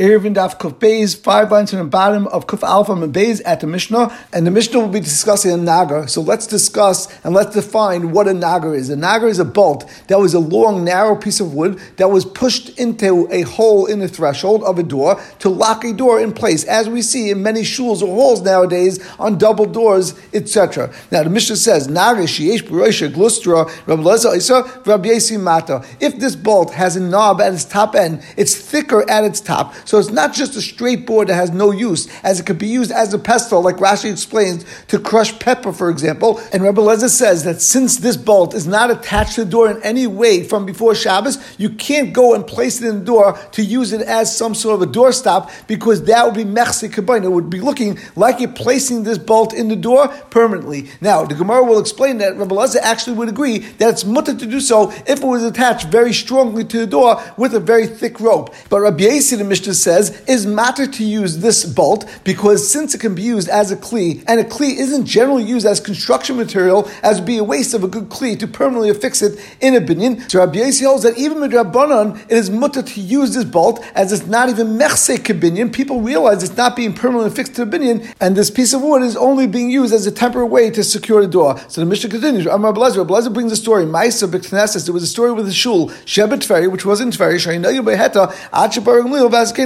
Erevin Daf Kuf Beis, five lines from the bottom of Kuf Alef and Beis at the Mishnah, and the Mishnah will be discussing a nagar. So let's discuss and let's define what a nagar is. A nagar is a bolt that was a long, narrow piece of wood that was pushed into a hole in the threshold of a door to lock a door in place, as we see in many shuls or halls nowadays on double doors, etc. Now the Mishnah says, Nagar sheyesh b'roisha glustra Rabbi isa Rabbi mata. If this bolt has a knob at its top end, it's thicker at its top. So it's not just a straight board that has no use, as it could be used as a pestle, like Rashi explains, to crush pepper, for example. And Rebbe Lezer says that since this bolt is not attached to the door in any way from before Shabbos, you can't go and place it in the door to use it as some sort of a doorstop because that would be mechse. It would be looking like you're placing this bolt in the door permanently. Now, the Gemara will explain that Rebbe Lezer actually would agree that it's mutter to do so if it was attached very strongly to the door with a very thick rope. But Rabbi Yasi, the Mishnah says, is matter to use this bolt because since it can be used as a kli, and a kli isn't generally used as construction material, as would be a waste of a good kli to permanently affix it in a binyan. So Rabbi Yasi holds that even with Rabbanon, it is mutter to use this bolt as it's not even mechse binyan. People realize it's not being permanently affixed to the binyan, and this piece of wood is only being used as a temporary way to secure the door. So the mission continues. Rabbi Blazer Blazer brings the story. Maisa B'Knesses. There was a story with the shul Shebet Tveri, which was in Tveri. Shainayu Beheta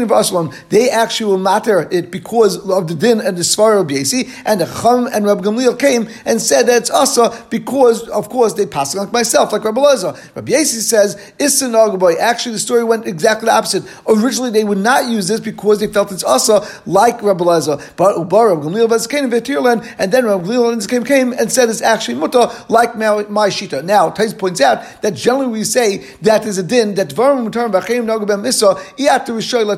Achabar Gamliel They actually will matter it because of the din and the Svar of Yesi, and the Chum and Rabbi Gamliel came and said that it's Asa because, of course, they pass like myself, like Rabbi Lezer. Rabbi Yesi says Issa Nagaboy. Actually, the story went exactly the opposite. Originally, they would not use this because they felt it's Asa, like Rabbi Lezer. But Rabbi Gamliel Vazkain Vetirland, and then Rabbi Gamliel and came, came and said it's actually Muta, like my, my Shita. Now, Tais points out that generally we say that there's a din that Dvarim Mutar Bachim Nagabem Issa B'Pneim. Yeah,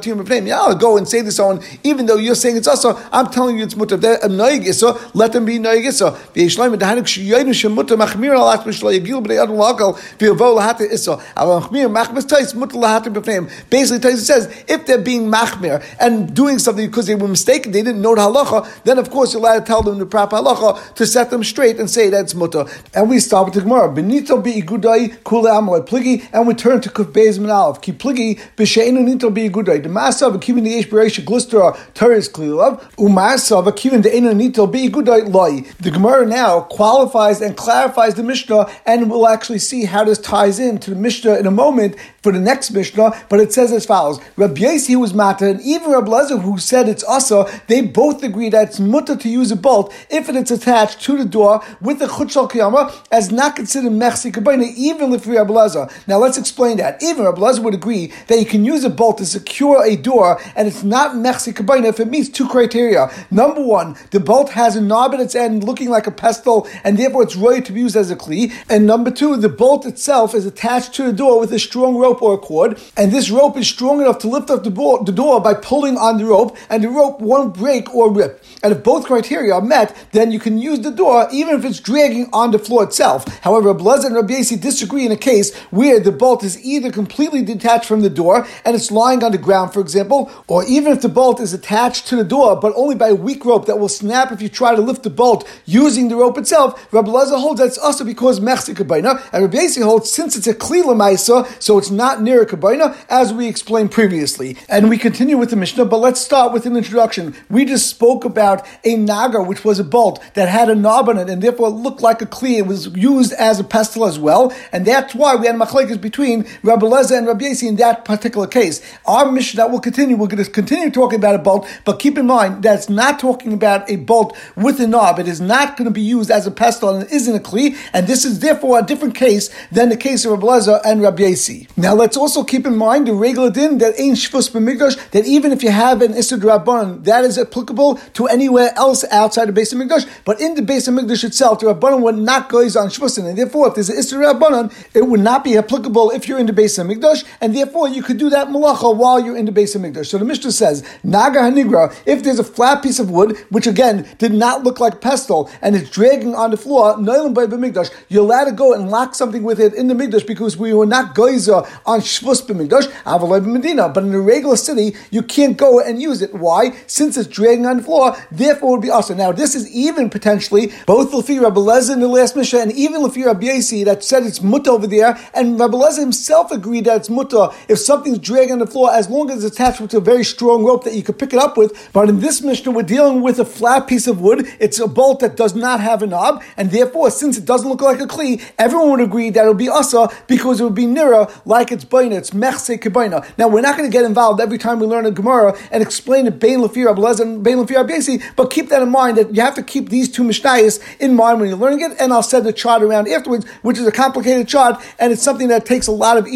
I'll go and say this on, even though you're saying it's also, I'm telling you it's mutar. They're a uh, noig issa, let them be noig issa. V'yishleim Dahanik Shiyoynu Shemutar Machmir Alat Mishlo Yagil B'nei Adon Lakal V'yavo Lahata Issa. Al Machmir Machmas Tais Mutar Lahata B'Pneim. Basically, Tais says if they're being Machmir and doing something because they were mistaken, they didn't know the halacha, then of course you're allowed to tell them the proper halacha to set them straight and say that's mutar. And we start with the Gemara. Benito be igudai kule amalai pligi, and we turn to kuf beis minalav. Ki pligi b'sheinu nito be igudai. The masa of kivin the yesh bereisha glistra teres klilav. Umasa of kivin the eno nito be igudai loy. The Gemara now qualifies and clarifies the Mishnah, and we'll actually see how this ties in to the Mishnah in a moment for the next Mishnah. But it says as follows: Rabbi Yasi was mata, and even Rabbi Lezer who said it's asa, they both agree that it's mutter to use a bolt if it is attached to the door with the chutshal kiyama as not considered mechsi kabayna, even if Rabbi Lezer. Now let's explain that. Even Rabbi Lezer would agree that you can use a bolt to secure a door, and it's not mechsi kabayna if it meets two criteria. Number one, the bolt has a knob at its end looking like a pestle, and therefore it's ready to be used as a kli. And number two, the bolt itself is attached to the door with a strong rope or cord, and this rope is strong enough to lift up the, bo- the door by pulling on the rope, and the rope won't break or rip. And if both criteria are met, then you can use the door even if it's dragging on the floor itself. However, Blazer and Rabbi disagree in a case where the bolt is either completely detached from the door and it's lying on the ground, for example, or even if the bolt is attached to the door but only by a weak rope that will snap if you try to lift the bolt using the rope itself. Rabbi Lezer holds that it's also because mechsi kabaina, and Rabbi Yasi holds since it's a klila ma'isa, so it's not near a kabaina, as we explained previously. And we continue with the Mishnah, but let's start with an introduction. We just spoke about a naga, which was a bolt that had a knob on it, and therefore looked like a kli. It was used as a pestle as well, and that's why we had machlekes between Rabbi Lezer and Rabbi Yasi in that particular case. Our Mishnah will continue. We're going to continue talking about a bolt, but keep in mind that it's not talking about a bolt with a knob. It is not going to be used as a pestle, and it isn't a kli, and this is therefore a different case than the case of Rabbi and Rabbi Yasi. Now let's also keep in mind the regular din that ain't shvus b'migdash, that even if you have an Issud Rabban, that is applicable to anywhere else outside the base of Mikdash, but in the base of Mikdash itself, the Rabbanon would not go on Shvusin, and therefore, if there's an Isra Rabbanon, it would not be applicable if you're in the base of Mikdash, and therefore you could do that malacha while you're in the So the Mishnah says, Naga Hanigra, if there's a flat piece of wood, which again did not look like pestle, and it's dragging on the floor, Noilam by Mikdash, you're allowed to go and lock something with it in the Mikdash because we were not goiza on Shvus b'Mikdash, Avalai Medina. But in a regular city, you can't go and use it. Why? Since it's dragging on the floor, therefore it would be awesome. Now, this is even potentially both Lefi Rabbi Lezer in the last Mishnah and even Lefi Rabbi that said it's mutta over there, and Rabbi Lezer himself agreed that it's mutta if something's dragging on the floor as long as attached with a very strong rope that you could pick it up with. But in this Mishnah, we're dealing with a flat piece of wood. It's a bolt that does not have a knob, and therefore, since it doesn't look like a kli, everyone would agree that it would be asa because it would be nira like it's baina, it's mechse kebaina. Now, we're not going to get involved every time we learn a Gemara and explain it bein lefir ablez and bein lefir abesi, but keep that in mind that you have to keep these two mishnayos in mind when you're learning it, and I'll send a chart around afterwards, which is a complicated chart, and it's something that takes a lot of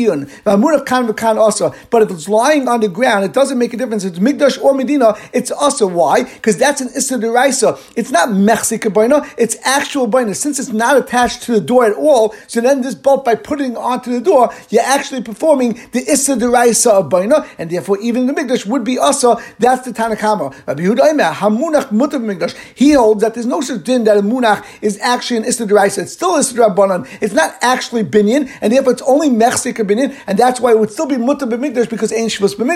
also, but if it's lying on the ground, it doesn't make a difference. It's Migdash or Medina, it's also why? Because that's an Issa Deraisa. It's not Mechsi Kabaina, it's actual Baina. Since it's not attached to the door at all, so then this bolt, by putting onto the door, you're actually performing the Issa Deraisa of Baina, and therefore even the Migdash would be also, that's the Tanakama. Rabbi Yehuda Hamunach Mutav Migdash, he holds that there's no such din that a Munach is actually an Issa Deraisa. It's still Issa Derabanan. It's not actually Binyan, and therefore it's only Mechsi Kabinyan, and that's why it would still be Muta B'Migdash because Ein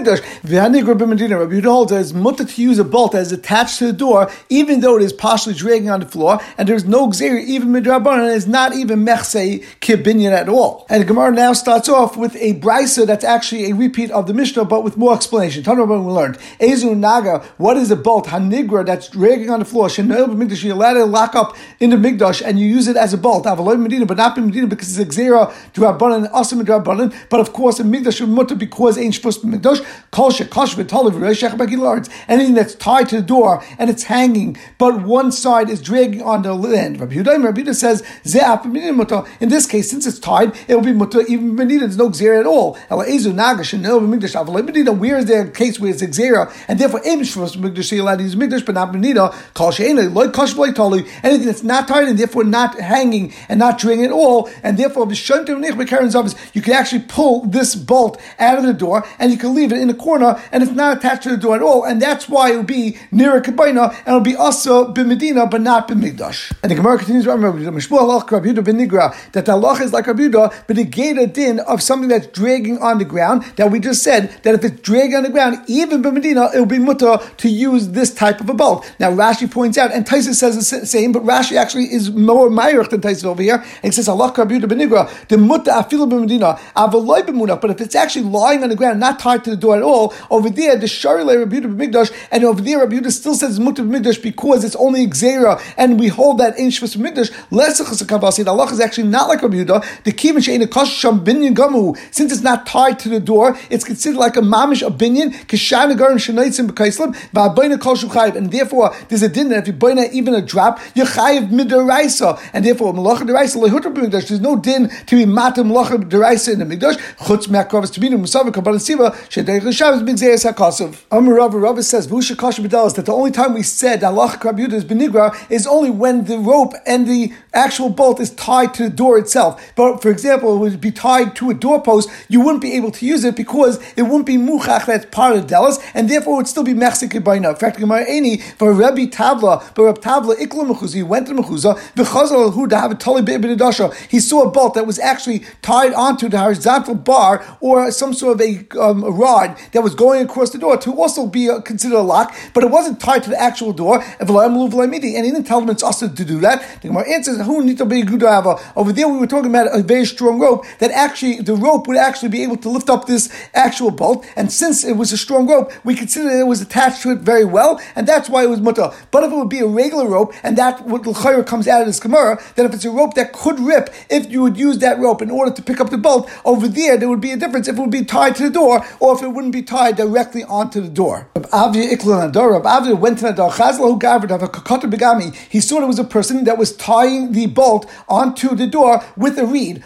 Shvus B'Migdash. V'hanigra B'Medina. Rabbi Yehuda holds that it's Muta to use a bolt that is attached to the door, even though it is partially dragging on the floor, and there's no Xeri, even Midrabanan, and it's not even Mechse Kibinyan at all. And the Gemara now starts off with a brisa that's actually a repeat of the Mishnah, but with more explanation. Me we learned. Ezu Naga, what is a bolt? Hanigra that's dragging on the floor. Shenoel B'Migdash, you let it lock up in the Migdash, and you use it as a bolt. Avaloi Medina, but not Medina because it's a Xera Drabanan, also Midrabanan, but of course in Migdash is Mutter because ain't supposed to Migdash. Anything that's tied to the door and it's hanging, but one side is dragging on the land. Rabbi Yehuda, Rabbi Yehuda says, in this case, since it's tied, it will be mutter even benita. There's no xera at all. Where is there a case where it's xera, and therefore Amish for migdash you're allowed to use migdash, but not benita? Anything that's not tied and therefore not hanging and not dragging at all, and therefore you can actually pull this bolt out of the door and you can leave it in the corner, and it's not attached to the door at all, and that's why it will be near a kabaina and it'll be also b'medina, but not b'migdash. And the Gemara continues, that the Allah is like Rabbi but the gate din of something that's dragging on the ground, that we just said, that if it's dragging on the ground, even b'medina, it will be mutter to use this type of a bolt. Now Rashi points out, and Tyson says the same, but Rashi actually is more myrich than Tyson over here, and he says, Allah Rabbi b'nigra, the mutter afilu b'medina, avaloi b'munah, but if it's actually lying on the ground, not tied to the door at all, over there, the Shari Rabbi b'migdash, and over there, Rabbi still says mutter b'migdash because it's only Xera, and we hold that in Shvus Mikdash, the Allah is actually not like Rabbi Yehuda. The kivin she'ena kasham binyan gamu. Since it's not tied to the door, it's considered like a mamish a binyan. Kishana garim shenaitzim b'kaislim va'abayna kol chayiv. And therefore, there's a din that if you bayna even a drop, you're chayiv midaraisa. And therefore, malacha deraisa lehutra b'mikdash. There's no din to be matam malacha deraisa in the mikdash. Chutz me'akrovas to be musav kabbalah siva shedeich l'shabbos b'gzeres hakasav. Amar Rav Rav says v'usha kasha b'dalas that the only time we said Allah Rabbi Yehuda is benigra is only when the rope and the actual bolt is tied to the door itself. But for example, it would be tied to a doorpost, you wouldn't be able to use it because it wouldn't be muchach that's part of the delas, and therefore it would still be mechzik by now. In fact, Gemara Eni for Rabbi Tavla, but Rabbi Tavla ikla mechuza, he went to mechuza, v'chazal hu to have a tali. He saw a bolt that was actually tied onto the horizontal bar or some sort of a, um, a rod that was going across the door to also be a, considered a lock, but it wasn't tied to the actual door. And he didn't tell them it's also to do that. The Gemara answers, "Who need to be Over there, we were talking about a very strong rope that actually the rope would actually be able to lift up this actual bolt. And since it was a strong rope, we consider it was attached to it very well, and that's why it was mutter. But if it would be a regular rope, and that what l'chayr comes out of this gemara, then if it's a rope that could rip, if you would use that rope in order to pick up the bolt over there, there would be a difference if it would be tied to the door or if it wouldn't be tied directly onto the door. Avia Avia went to the door. He saw it was a person that was tying the bolt onto the door with a reed.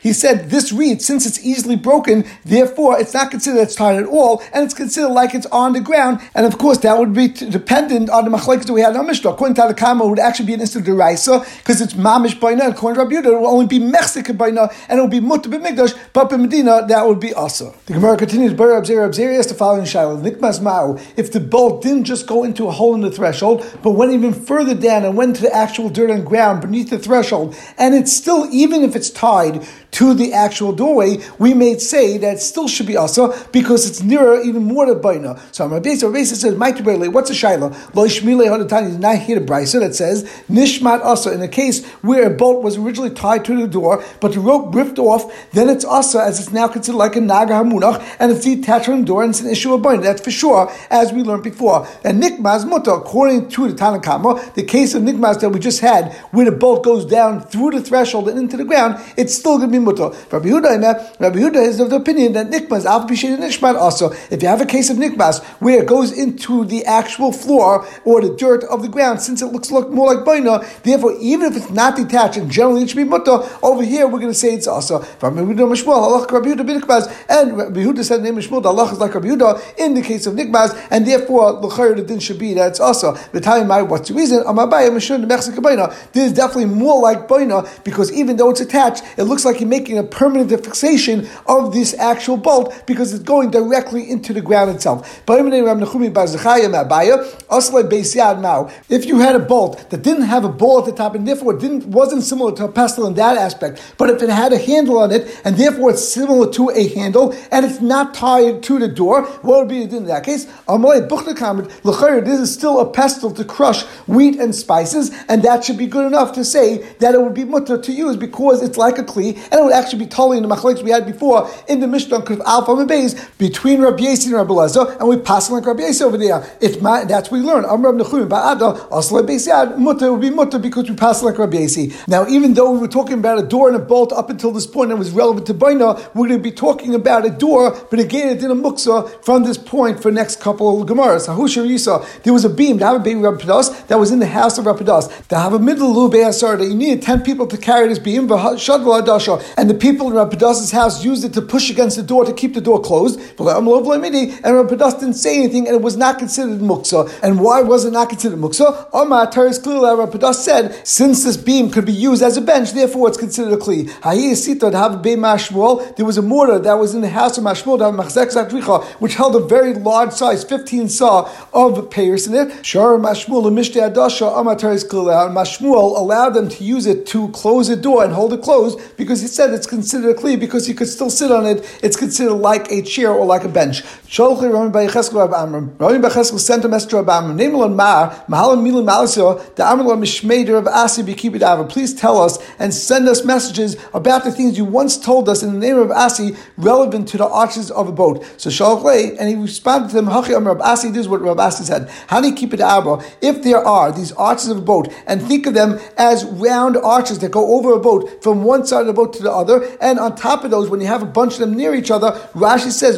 He said, This reed, since it's easily broken, therefore it's not considered it's tied at all, and it's considered like it's on the ground. And of course, that would be dependent on the machlekes that we had in Mishnah. According to the Kama, it would actually be an instant deraisa because it's mamish baina. According to Rabbi Yehuda, it will only be mechzik baina, and it will be mutter b'migdash, but b'medina, that would be also. The Gemara continues, Bar Abzir Abzir has the following shaila. Nikmas ma'u. If the bolt didn't just go into a hole in the threshold, but went even further down and went to the actual dirt and ground beneath the threshold, and it's still, even if it's tied to the actual doorway, we may say that it still should be also because it's nearer even more to Baina. So Rabbi Yisrael says, be what's a Shaila? Lo Shmile Hadatani is not here to Brisa that says, Nishmat also. In a case where a bolt was originally tied to the door, but the rope ripped off, then it's also as it's now considered like a Naga Hamunach, and it's detached from the door and it's an issue of Baina. That's for sure, as we learned before. And Nikmaz Muta, according to the Tanakama, the case of Nikmaz that we just had, where the bolt goes down through the threshold and into the ground, it's still going to be Muta. Rabbi Yehuda, Rabbi Yehuda is of the opinion that Nikmaz, Al Nishmat also, if you have a case of Nikmaz where it goes into the actual floor or the dirt of the ground, since it looks look more like Baina, therefore, even if it's not detached, and generally it should be Muta, over here we're going to say it's also. Rabbi Yehuda Rabbi Yehuda Nikmaz, and Rabbi Yehuda said name Mishmuel, Allah is like Rabbi Yehuda in the case of Nikmaz, and therefore, the din should be that it's also. The time what's the reason? This is definitely more like Baina because even though it's attached, it looks like you're making a permanent fixation of this actual bolt because it's going directly into the ground itself. If you had a bolt that didn't have a ball at the top and therefore didn't wasn't similar to a pestle in that aspect, but if it had a handle on it and therefore it's similar to a handle and it's not tied to the door, what would be in that case? This is still a pestle to crush wheat and spices, and that should be good enough to say that it would be mutter to use because it's like a kli, and it would actually be totally in the machlekes we had before in the Mishnah of Alef and Beis between Rabbi Yasi and Rabbi Lezer, and we pass like Rabbi Yasi over there. It's my, that's what we learn. Am Rabbi Nechum ba'ada asle Beis mutter would be mutter because we pass like Rabbi Yasi. Now, even though we were talking about a door and a bolt up until this point, it was relevant to Baina, we're going to be talking about a door, but again, it did a muksa from this point for next couple of Gemaras. Hahusha Yisa, there was a beam to have a baby Rabbi that was in the house of Rabbi To have a middle lube that you needed 10 people to carry this beam, and the people in Rabbi house used it to push against the door to keep the door closed. And Rabbi didn't say anything, and it was not considered muksa. And why was it not considered muksa? Omar Teres Klila Rabbi said, since this beam could be used as a bench, therefore it's considered a kli. There was a mortar that was in the house of Mashmuel, which held a very large size, 15 saw of payers in it. Mashmuel Mashmuel allowed them to use it to close a door and hold it closed because he said it's considered a kli because you could still sit on it. It's considered like a chair or like a bench. Rabbi Becheskel sent a message to Rabbi Amram. Name Mar, Mahalan Milan Malisio, the Amram Mishmeder of Asi Bikibidava. Please tell us and send us messages about the things you once told us in the name of Asi relevant to the arches of a boat. So Shalach and he responded to them, Hachi Rabbi Asi, this is what Rabbi Asi said. Keep it abba? If there are these arches of a boat, and think of them as round arches that go over a boat from one side of the boat to the other, and on top of those, when you have a bunch of them near each other, Rashi says,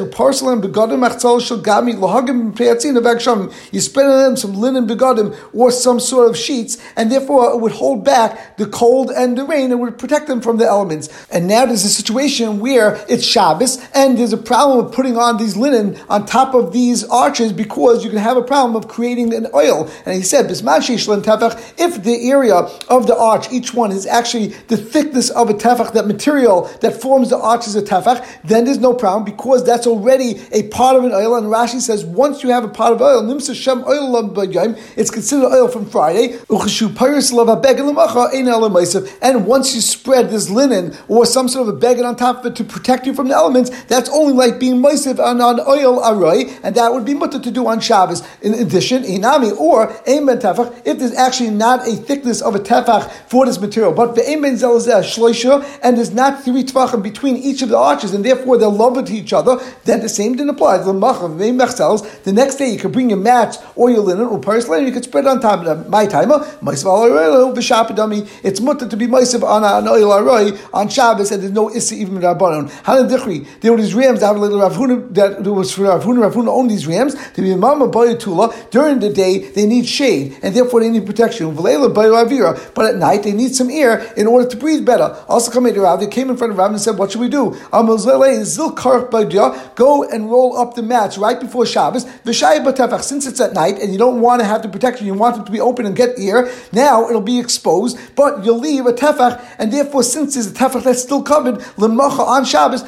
you spread on them some linen begadim or some sort of sheets, and therefore it would hold back the cold and the rain and would protect them from the elements. And now there's a situation where it's Shabbos, and there's a problem of putting on these linen on top of these arches because you can have a problem of creating an oil. And he said, if the area of the arch, each one is actually the thickness of a tefach, that material that forms the arches of tefach, then there's no problem because that's already a part of an oil. And Rashi says, once you have a part of oil, shem oil it's considered oil from Friday. And once you spread this linen or some sort of a beggar on top of it to protect you from the elements, that's only like being meisiv on, on oil aroy, and that would be mutter to do on Shabbos. In addition, inami or ben tefach, if there's actually not a thickness of a tefach for this material, but the ein ben shloisha, and there's not three tefachim between each of the arches, and therefore they're loving to each other, then the same didn't apply. The next day you could bring your mats or your linen or paris linen, you could spread it on top of. My timer, it's mutter to be meisav on an oil aroy on Shabbos, and there's no issa even with Rabbanon. Hanan Dichri, there were these rams that have a little Rav Huna, that was for Rav Huna, Rav Huna owned these rams to be mama bayatula. During the day, they need shade, and therefore they need protection. But at night, they need some air in order to breathe better. Also, come to Rav, they came in front of Rav and said, What should we do? Go and roll up the mats right before Shabbos. Since it's at night and you don't want to have the protection, you want it to be open and get air, now it'll be exposed, but you'll leave a tefach, and therefore, since there's a tefach that's still covered, on Shabbos,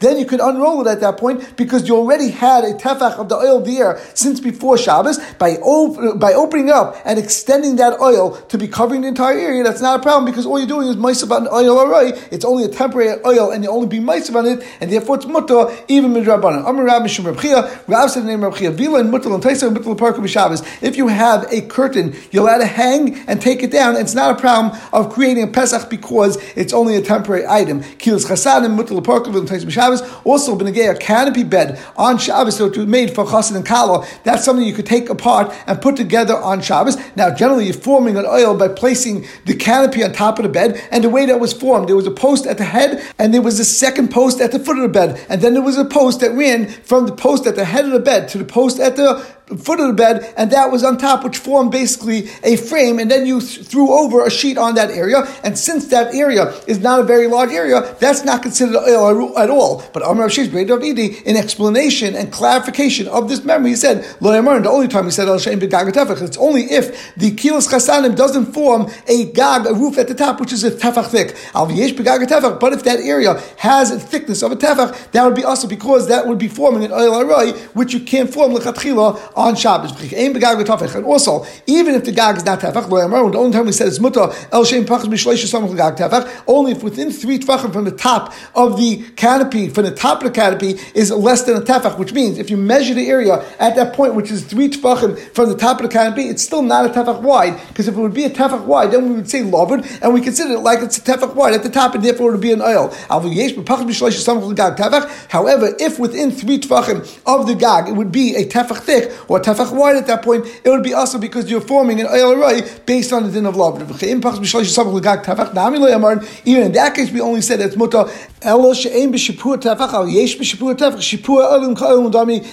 Then you could unroll it at that point because you already had a tefach of the oil there since before Shabbos. By, op- by opening up and extending that oil to be covering the entire area, that's not a problem because all you're doing is maisav on oil already. It's only a temporary oil and you only be maisav on it, and therefore it's mutter even midrabanan. Amar Rab Mishum Rab Chia, Rav said the name Rab Chia, Vila and mutter and Taisa and mutter parka b'Shabbos. If you have a curtain, you're allowed to hang and take it down. It's not a problem of creating a Pesach because it's only a temporary item. Kilos chasad and mutter parka b'Shabbos. Also, benegay a canopy bed on Shabbos, so it was made for chassid and kala. That's something you could take apart and put together on Shabbos. Now, generally, you're forming an oil by placing the canopy on top of the bed, and the way that was formed, there was a post at the head, and there was a second post at the foot of the bed, and then there was a post that ran from the post at the head of the bed to the post at the foot of the bed, and that was on top, which formed basically a frame, and then you th- threw over a sheet on that area. And since that area is not a very large area, that's not considered oil at all. But Amr Shish in explanation and clarification of this memory, he said, Lo the only time he said Al Shem it's only if the kilos chasanim doesn't form a gag, a roof at the top, which is a tefach thick. But if that area has a thickness of a tefach, that would be also because that would be forming an oil which you can't form lechatchila on Shabbos. And also, even if the gag is not tefach, the only time we said it's muta el shem pachas gag tefach, only if within three tvachim from the top of the canopy, from the top of the canopy, is less than a tefach, which means if you measure the area at that point, which is three tvachim from the top of the canopy, it's still not a tefach wide, because if it would be a tefach wide, then we would say loved, and we consider it like it's a tefach wide at the top, and therefore it would be an oil. However, if within three tvachim of the gag, it would be a tefach thick, or tefach wide at that point, it would be also because you're forming an oil based on the din of love. Even in that case, we only said it's muta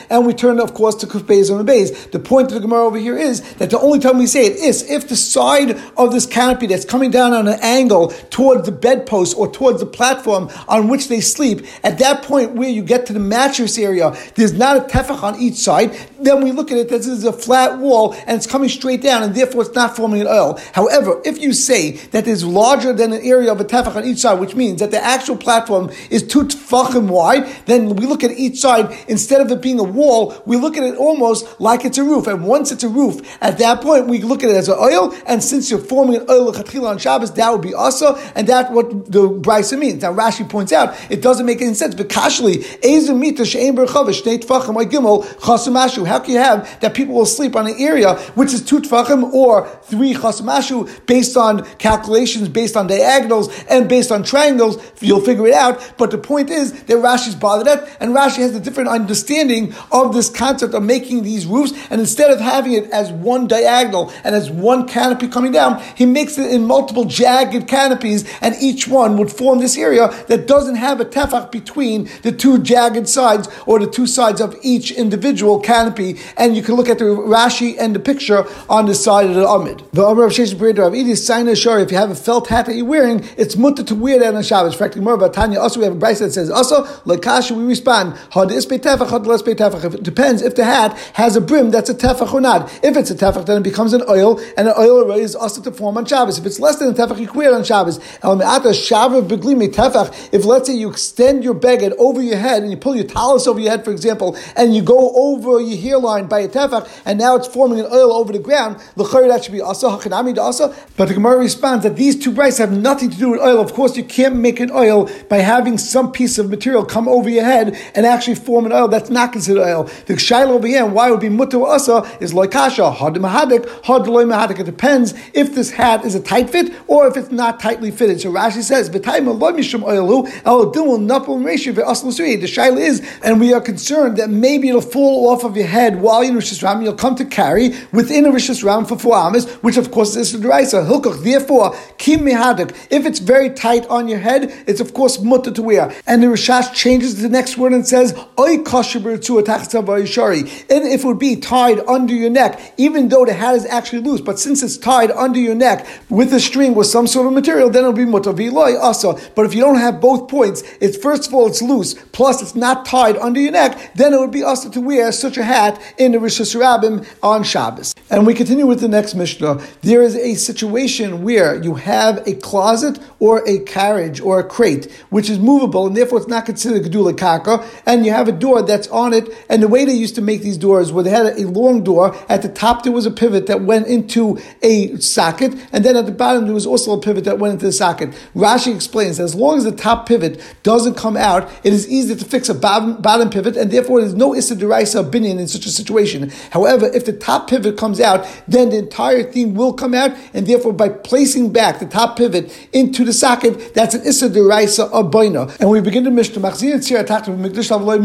and we turn, of course, to Kuf Beis and Beis. The point of the Gemara over here is that the only time we say it is if the side of this canopy that's coming down on an angle towards the bedpost or towards the platform on which they sleep, at that point where you get to the mattress area, there's not a tefach on each side, then we look at it, this is a flat wall and it's coming straight down and therefore it's not forming an oil. However, if you say that it's larger than an area of a tefach on each side, which means that the actual platform is two tefachim wide, then we look at each side, instead of it being a wall, we look at it almost like it's a roof. And once it's a roof, at that point, we look at it as an oil, and since you're forming an oil on Shabbos, that would be asa, and that's what the brisa means. Now Rashi points out, it doesn't make any sense. But kashli, how can you have that people will sleep on an area which is two tefachim or three chasumashu based on calculations, based on diagonals, and based on triangles? You'll figure it out out. But the point is that Rashi's bothered at, and Rashi has a different understanding of this concept of making these roofs. And instead of having it as one diagonal and as one canopy coming down, he makes it in multiple jagged canopies, and each one would form this area that doesn't have a tefach between the two jagged sides or the two sides of each individual canopy. And you can look at the Rashi and the picture on the side of the Amid. The Amr of Sheshes Breder of Edis Saina Shari, if you have a felt hat that you're wearing, it's mutter to wear that on Shabbos. In fact, more about Tanya also we have a price that says also lekasha. We respond had is tefach, had tefach. It depends if the hat has a brim that's a tefach or not. If it's a tefach, then it becomes an oil, and an oil is also to form on Shabbos. If it's less than a tefach, you queer on Shabbos. If let's say you extend your beged over your head and you pull your talus over your head, for example, and you go over your hairline by a tefach, and now it's forming an oil over the ground, that should be also hakanami also. But the Gemara responds that these two brights have nothing to do with oil. Of course, you can't make an oil by having some piece of material come over your head and actually form an oil. That's not considered oil. The shaila over here, why it would be mutter asa, is loikasha, had mahadik, had loy mahadik. It depends if this hat is a tight fit or if it's not tightly fitted. So Rashi says, The shaila is, and we are concerned that maybe it'll fall off of your head while you're in Rishis Ram, you'll come to carry within a Rishis Ram for four hours, which of course is the Raisa. Hilkoch, therefore, kim mihadik. If it's very tight on your head, it's of course mutter to wear. And the Rishash changes the next word and says, Oy to And if it would be tied under your neck, even though the hat is actually loose, but since it's tied under your neck with a string with some sort of material, then it'll be mutaviloy also. But if you don't have both points, it's first of all it's loose, plus it's not tied under your neck, then it would be also to wear such a hat in the on Shabbos. And we continue with the next Mishnah. There is a situation where you have a closet or a carriage or a crate which is movable and therefore it's not considered Gedula Kaka, and you have a door that's on it. And the way they used to make these doors, where they had a long door, at the top there was a pivot that went into a socket, and then at the bottom there was also a pivot that went into the socket. Rashi explains that as long as the top pivot doesn't come out, it is easy to fix a bottom, bottom pivot, and therefore there's no Issa Deraisa opinion in such a situation. However, if the top pivot comes out, then the entire thing will come out, and therefore by placing back the top pivot into the socket, that's an Issa Deraisa of Boina. And we begin to Mishnah Machzir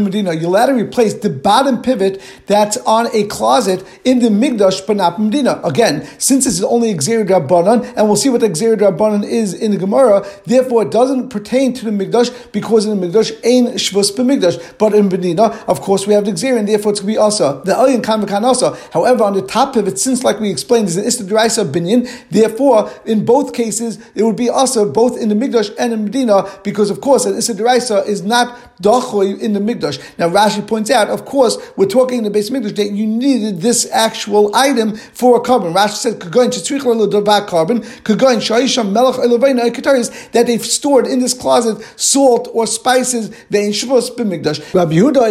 Medina. You'll have to replace the bottom pivot that's on a closet in the Migdash, but not Medina. Again, since this is only Xer Rabbanan, and we'll see what the Xer Rabbanan is in the Gemara, therefore it doesn't pertain to the Migdash because in the Migdash ain't Shvus B'Migdash. But in Medina, of course, we have the Xer, and therefore it's going to be also. The Elyon Kan V'Kan also. However, on the top of it, since like we explained, is an Ista Deraisa Binyan, therefore, in both cases, it would be also both in the Migdash and in Medina, because of course, an Ista Deraisa is not Dachoy in the Migdash. Now Rashi points out, of course, we're talking in the base Migdash that you needed this actual item for a carbon. Rashi said, "Kagoin tzrichla carbon, kagoin shayisham melech eloveina kataris that they've stored in this closet salt or spices vein shvus b'migdash." Rabbi Yehuda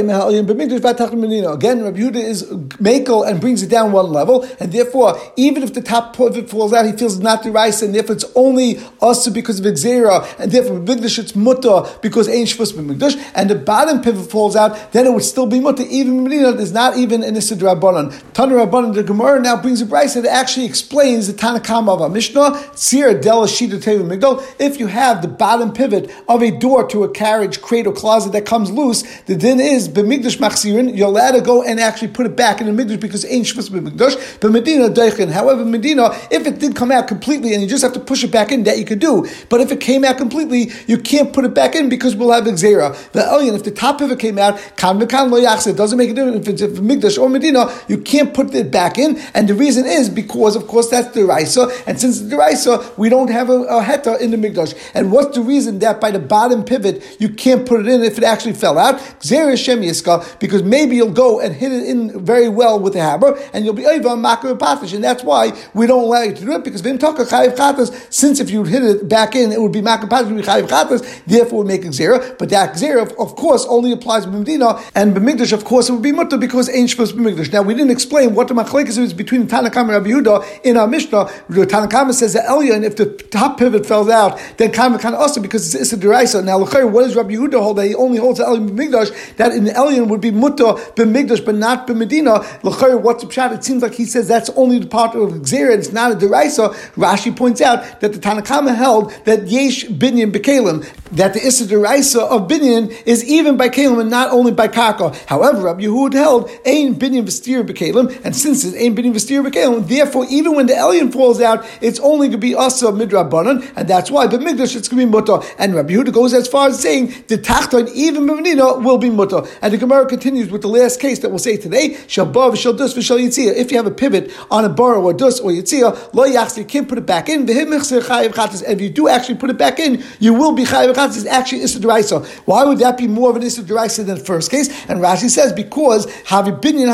Again, Rabbi Yehuda is makel and brings it down one level, and therefore, even if the top of it falls out, he feels not the rice, and therefore it's only also because of exera, and therefore b'migdash it's mutter because ain't shvus b'migdash, and the bottom pivot falls out, then it would still be mutter. Even Medina is not even Sidra Rabbanon. Tana Rabbanon, the Gemara now brings a price that actually explains the Tanakama of a Mishnah, Sierra Della Shita Teva Migdal. If you have the bottom pivot of a door to a carriage, crate, or closet that comes loose, the din is b'migdash machzirin. You're allowed to go and actually put it back in the migdash because ain't shvus b'migdash. But Medina deichin. However, Medina, if it did come out completely and you just have to push it back in, that you could do. But if it came out completely, you can't put it back in because we'll have Xera. The Elyon, if the top pivot came out, kan v'kan lo it doesn't make a difference if it's if migdash or Medina. You can't put it back in, and the reason is because, of course, that's the Raisa, and since the Raisa, we don't have a, a heta in the Migdash. And what's the reason that by the bottom pivot you can't put it in if it actually fell out? Xera Shem Yiska, because maybe you'll go and hit it in very well with the hammer, and you'll be over makar patish, and that's why we don't allow you to do it because v'imtaka chayiv chatas. Since if you hit it back in, it would be makar patish, be chayiv chatas. Therefore, we make xera. But that xera, of course, only applies to and b'migdash, of course, it would be mutter because ain't supposed to be migdash. Now we didn't explain what the machlekes is between Tanakam and Rabbi Yehuda in our Mishnah. The Tanakam says that Elyon, if the top pivot falls out, then Kam kind also because it's a deraisa. Now what does Rabbi Yehuda hold? That he only holds the Elyon b'migdash. That in Elyon would be mutter b'migdash, but not b'medina. L'chayr, what's the pshat? It seems like he says that's only the part of Xer, it's not a deraisa. Rashi points out that the Tanakama held that yesh binyan b'kalim, that the issa deraisa of binyan is even by kalim and not only by kaka. However, Rabbi Yehuda held ain binyan v'stir b'kalim, and since it's ain binyan v'stir b'kalim, therefore even when the alien falls out, it's only going to be asa midrabanan, and that's why. But migdash it's going to be mutter. And Rabbi Yehuda goes as far as saying the tachton even b'menina will be mutter. And the Gemara continues with the last case that we'll say today: dus yitzia. If you have a pivot on a bar or dus or yitzia, lo yachs you can't put it back in. And if you do actually put it back in, you will be chayiv chatas. It's actually issa Why would that be more of an issa than the first case? And Rashi says because havi binyan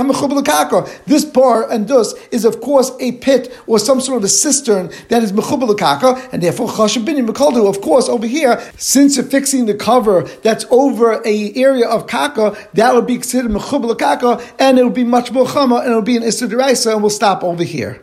this bar and dus is of course a pit or some sort of a cistern that is mechubal and therefore chashav binyan mekaldu. Of course, over here, since you're fixing the cover that's over a area of kaka, that would be considered mechubal and it would be much more chama, and it'll be an issa and we'll stop over here.